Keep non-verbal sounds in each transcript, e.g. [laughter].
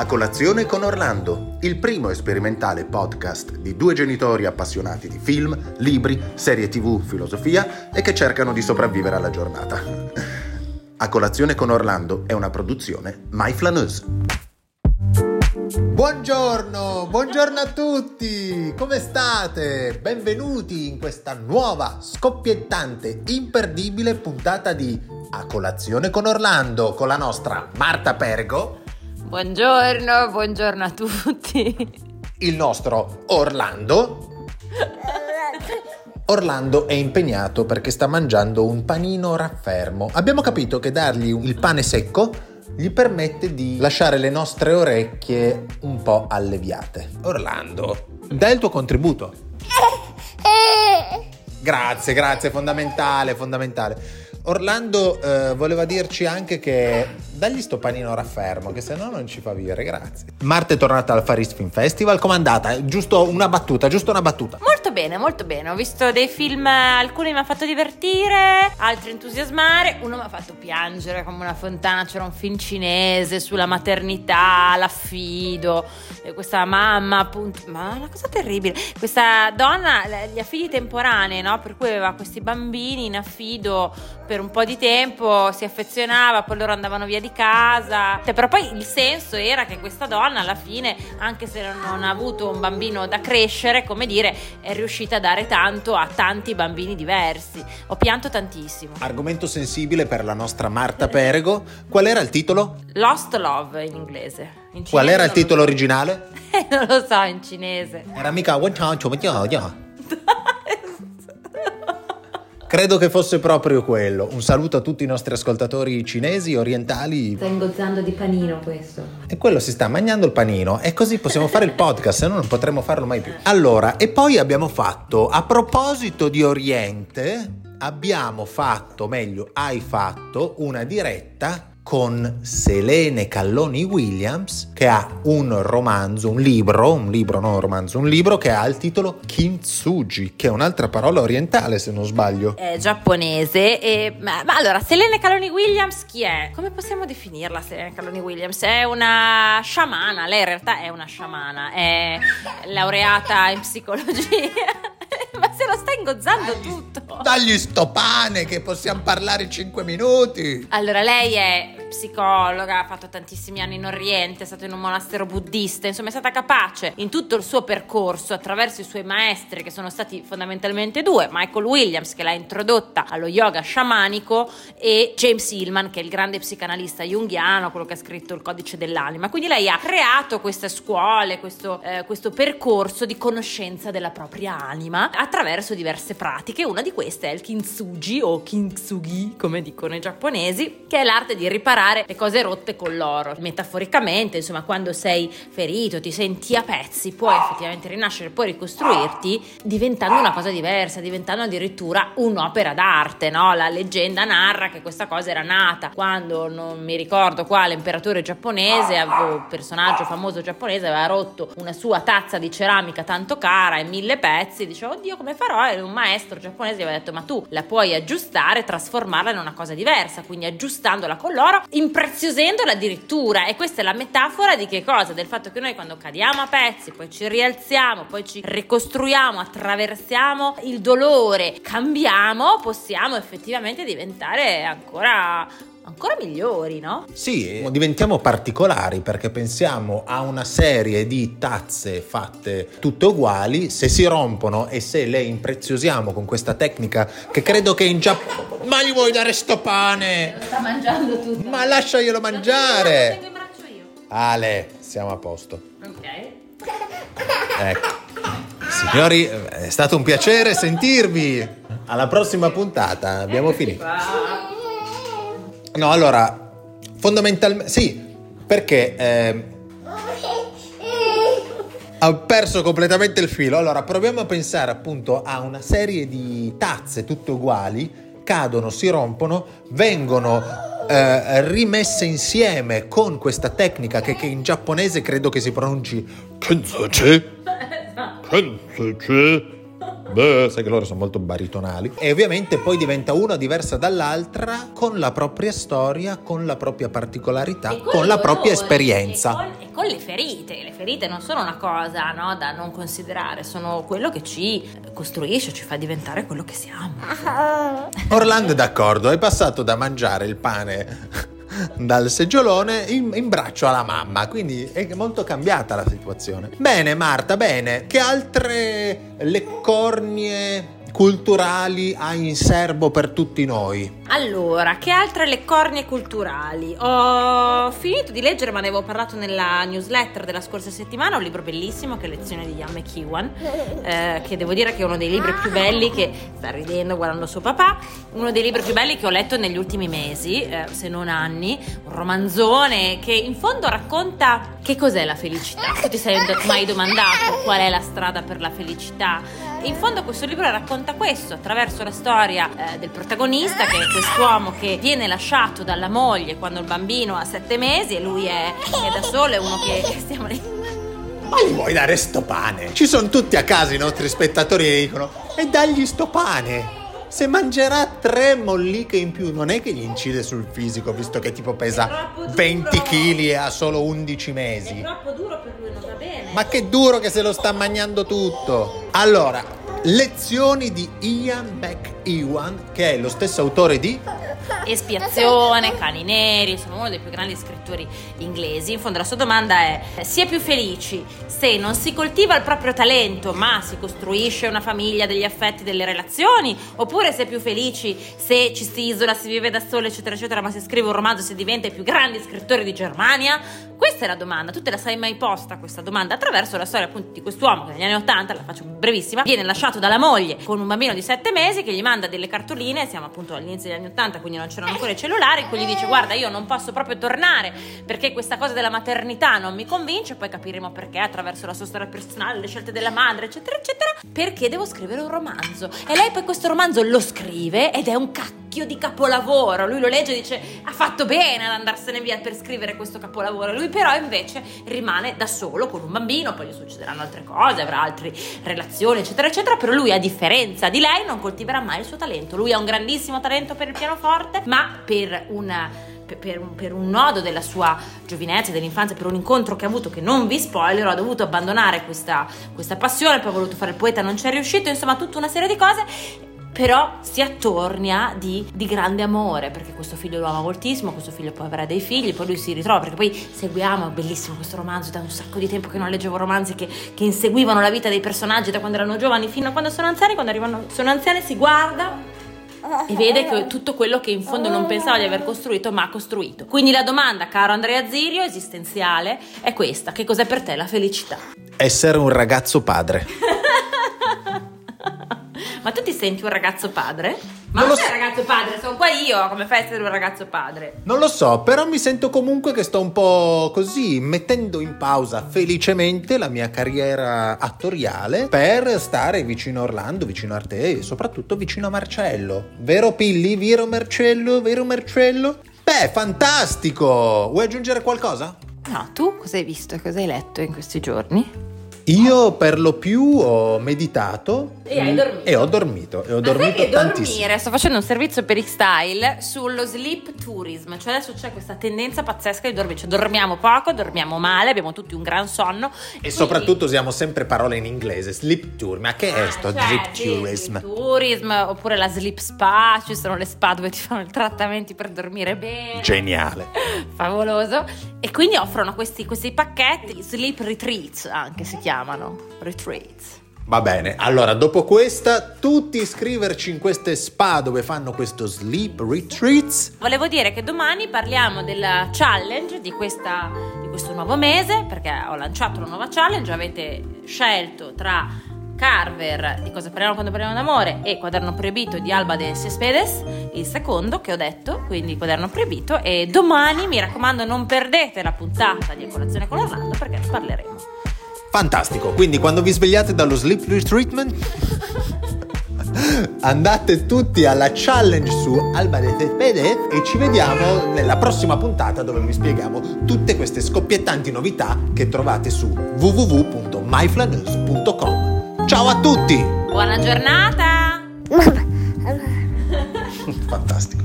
A colazione con Orlando, il primo sperimentale podcast di due genitori appassionati di film, libri, serie tv, filosofia e che cercano di sopravvivere alla giornata. A colazione con Orlando è una produzione My Flaneuse. Buongiorno, buongiorno a tutti, come state? Benvenuti in questa nuova, scoppiettante, imperdibile puntata di A colazione con Orlando con la nostra Marta Pergo Buongiorno, buongiorno a tutti. il nostro Orlando. Orlando è impegnato perché sta mangiando un panino raffermo. Abbiamo capito che dargli il pane secco gli permette di lasciare le nostre orecchie un po' alleviate. Orlando, dai il tuo contributo. Grazie, grazie, fondamentale, fondamentale. Orlando eh, voleva dirci anche che dagli sto panino raffermo, che se no non ci fa vivere, grazie. Marta è tornata al Faris Film Festival, com'è andata? Giusto una battuta, giusto una battuta. Molto bene, molto bene. Ho visto dei film, alcuni mi hanno fatto divertire, altri entusiasmare, uno mi ha fatto piangere come una fontana. C'era un film cinese sulla maternità, l'affido, questa mamma, appunto, ma una cosa terribile. Questa donna, gli affidi temporanei, no? Per cui aveva questi bambini in affido per un po' di tempo, si affezionava, poi loro andavano via di casa. Cioè, però poi il senso era che questa donna alla fine, anche se non ha avuto un bambino da crescere, come dire, è riuscita a dare tanto a tanti bambini diversi. Ho pianto tantissimo. Argomento sensibile per la nostra Marta Perego. Qual era il titolo? Lost Love in inglese. In Qual era il titolo originale? [laughs] non lo so in cinese. Era mica Credo che fosse proprio quello. Un saluto a tutti i nostri ascoltatori cinesi, orientali. Sta ingozzando di panino questo. E quello si sta mangiando il panino e così possiamo fare il podcast, se no non potremo farlo mai più. Allora, e poi abbiamo fatto, a proposito di Oriente, abbiamo fatto, meglio, hai fatto una diretta con Selene Calloni Williams che ha un romanzo, un libro, un libro, non un romanzo, un libro che ha il titolo Kintsugi, che è un'altra parola orientale se non sbaglio. È giapponese e ma, ma allora Selene Caloni Williams chi è? Come possiamo definirla Selene Caloni Williams? È una sciamana, lei in realtà è una sciamana, è laureata in psicologia. [laughs] se lo sta ingozzando tutto. Dagli sto pane che possiamo parlare 5 minuti. Allora, lei è psicologa, ha fatto tantissimi anni in Oriente, è stata in un monastero buddista, insomma è stata capace in tutto il suo percorso attraverso i suoi maestri che sono stati fondamentalmente due, Michael Williams che l'ha introdotta allo yoga sciamanico e James Hillman che è il grande psicanalista junghiano, quello che ha scritto il codice dell'anima. Quindi lei ha creato queste scuole, questo, eh, questo percorso di conoscenza della propria anima attraverso diverse pratiche. Una di queste è il kintsugi o kintsugi, come dicono i giapponesi, che è l'arte di riparare le cose rotte con l'oro. Metaforicamente, insomma, quando sei ferito, ti senti a pezzi, puoi effettivamente rinascere, puoi ricostruirti diventando una cosa diversa, diventando addirittura un'opera d'arte, no? La leggenda narra che questa cosa era nata quando non mi ricordo quale imperatore giapponese, personaggio famoso giapponese aveva rotto una sua tazza di ceramica tanto cara in mille pezzi, diceva oddio come farò? E un maestro giapponese gli aveva detto ma tu la puoi aggiustare, trasformarla in una cosa diversa, quindi aggiustandola con l'oro, impreziosendola addirittura e questa è la metafora di che cosa? Del fatto che noi quando cadiamo a pezzi, poi ci rialziamo, poi ci ricostruiamo, attraversiamo il dolore, cambiamo, possiamo effettivamente diventare ancora ancora migliori, no? Sì, diventiamo particolari perché pensiamo a una serie di tazze fatte tutte uguali, se si rompono e se le impreziosiamo con questa tecnica che credo che in Giappone... Ma gli vuoi dare sto pane? Sta mangiando tutto. Ma lasciaglielo Lo mangiare! tengo in braccio io. Ale, siamo a posto. Ok. Ecco. Signori, è stato un piacere sentirvi. Alla prossima puntata, abbiamo finito. No, allora, fondamentalmente sì, perché eh, ho perso completamente il filo. Allora, proviamo a pensare appunto a una serie di tazze tutte uguali, cadono, si rompono, vengono eh, rimesse insieme con questa tecnica che, che in giapponese credo che si pronunci Kensuchi. [laughs] Kensuchi. Beh, sai che loro sono molto baritonali. E ovviamente poi diventa una diversa dall'altra con la propria storia, con la propria particolarità, con i la propria dolori, esperienza. E con, e con le ferite. Le ferite non sono una cosa no, da non considerare, sono quello che ci costruisce, ci fa diventare quello che siamo. Orlando è d'accordo, è passato da mangiare il pane dal seggiolone in, in braccio alla mamma, quindi è molto cambiata la situazione. Bene Marta, bene, che altre leccornie culturali hai in serbo per tutti noi? Allora, che altre le cornie culturali? Ho finito di leggere, ma ne avevo parlato nella newsletter della scorsa settimana, un libro bellissimo che è Lezione di Ian McEwan, eh, che devo dire che è uno dei libri più belli che sta ridendo guardando suo papà, uno dei libri più belli che ho letto negli ultimi mesi, eh, se non anni, un romanzone che in fondo racconta che cos'è la felicità. Tu ti sei mai domandato qual è la strada per la felicità? In fondo questo libro racconta questo attraverso la storia eh, del protagonista che è quest'uomo che viene lasciato dalla moglie quando il bambino ha sette mesi e lui è, è da solo, è uno che stiamo lì. Ma gli vuoi dare sto pane? Ci sono tutti a casa i nostri spettatori che dicono e dagli sto pane. Se mangerà tre molliche in più, non è che gli incide sul fisico, visto che tipo È pesa troppo duro. 20 kg e ha solo 11 È mesi. troppo duro per lui, non. Ma che duro che se lo sta mangiando tutto. Allora, lezioni di Ian McEwan, che è lo stesso autore di Espiazione, Cani Neri, sono uno dei più grandi scrittori inglesi. In fondo la sua domanda è: si è più felici se non si coltiva il proprio talento, ma si costruisce una famiglia degli affetti, delle relazioni? Oppure si è più felici se ci si isola, si vive da sole, eccetera, eccetera, ma si scrive un romanzo si diventa i più grandi scrittori di Germania? Questa è la domanda. Tu te la sei mai posta questa domanda attraverso la storia appunto di quest'uomo che negli anni 80, la faccio brevissima, viene lasciato dalla moglie con un bambino di 7 mesi che gli manda delle cartoline, siamo appunto all'inizio degli anni 80, quindi non c'erano ancora i cellulari, in gli dice guarda io non posso proprio tornare perché questa cosa della maternità non mi convince, poi capiremo perché attraverso la sua storia personale, le scelte della madre, eccetera, eccetera, perché devo scrivere un romanzo. E lei poi questo romanzo lo scrive ed è un cacchio di capolavoro. Lui lo legge e dice ha fatto bene ad andarsene via per scrivere questo capolavoro. Lui però invece rimane da solo con un bambino, poi gli succederanno altre cose, avrà altre relazioni, eccetera, eccetera, però lui a differenza di lei non coltiverà mai il suo talento. Lui ha un grandissimo talento per il pianoforte, ma per una per- un, per un nodo della sua giovinezza, dell'infanzia, per un incontro che ha avuto che non vi spoilerò, ha dovuto abbandonare questa, questa passione, poi ha voluto fare il poeta, non ci è riuscito, insomma tutta una serie di cose. Però si attornia di, di grande amore perché questo figlio lo ama moltissimo, questo figlio poi avrà dei figli, poi lui si ritrova perché poi seguiamo, è bellissimo questo romanzo, da un sacco di tempo che non leggevo romanzi che, che inseguivano la vita dei personaggi da quando erano giovani fino a quando sono anziani, quando arrivano, sono anziani si guarda e vede che tutto quello che in fondo non pensava di aver costruito, ma ha costruito. Quindi la domanda, caro Andrea Zirio, esistenziale, è questa: che cos'è per te la felicità? essere un ragazzo padre. [laughs] Ma tu ti senti un ragazzo padre? Ma Non non lo sei so. un ragazzo padre, sono qua io, come fai a essere un ragazzo padre? Non lo so, però mi sento comunque che sto un po' così, mettendo in pausa felicemente la mia carriera attoriale per stare vicino a Orlando, vicino a te e soprattutto vicino a Marcello. Vero Pilli? Vero Marcello? Vero Marcello? Beh, fantastico! Vuoi aggiungere qualcosa? No, tu cosa hai visto e cosa hai letto in questi giorni? Io per lo più ho meditato E hai dormito. e ho dormito e ho Ma sai dormito che tantissimo. dormire, sto facendo un servizio per X-Style sullo sleep tourism, cioè adesso c'è questa tendenza pazzesca di dormire, cioè dormiamo poco, dormiamo male, abbiamo tutti un gran sonno. E quindi- soprattutto usiamo sempre parole in inglese, sleep tour, ma che è Ah, sto cioè, sleep sì, tourism? sleep tourism, oppure la sleep spa, ci sono le spa dove ti fanno i trattamenti per dormire bene. Geniale. [laughs] Favoloso. E quindi offrono questi, questi pacchetti, sleep retreats anche si chiamano. Retreats. Va bene, allora dopo questa, tutti iscriverci in queste spa dove fanno questo sleep retreats. Volevo dire che domani parliamo della challenge di, questa, di questo nuovo mese, perché ho lanciato una nuova challenge, avete scelto tra Carver, di cosa parliamo quando parliamo d'amore, e Quaderno Proibito di Alba de Cespedes, il secondo che ho detto, quindi Quaderno Proibito, e domani mi raccomando non perdete la puntata di Colazione con Orlando perché ne parleremo. Fantastico, quindi quando vi svegliate dallo sleep retreatment [laughs] andate tutti alla challenge su Alba de Cespedes e ci vediamo nella prossima puntata dove vi spieghiamo tutte queste scoppiettanti novità che trovate su www.myflanews.com. Ciao a tutti! Buona giornata! [laughs] Fantastico.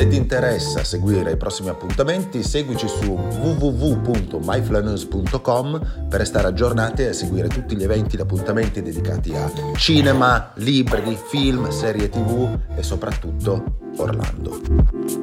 Se ti interessa seguire i prossimi appuntamenti, seguici su www.myflanews.com per restare aggiornati e seguire tutti gli eventi ed appuntamenti dedicati a cinema, libri, film, serie tv e soprattutto Orlando.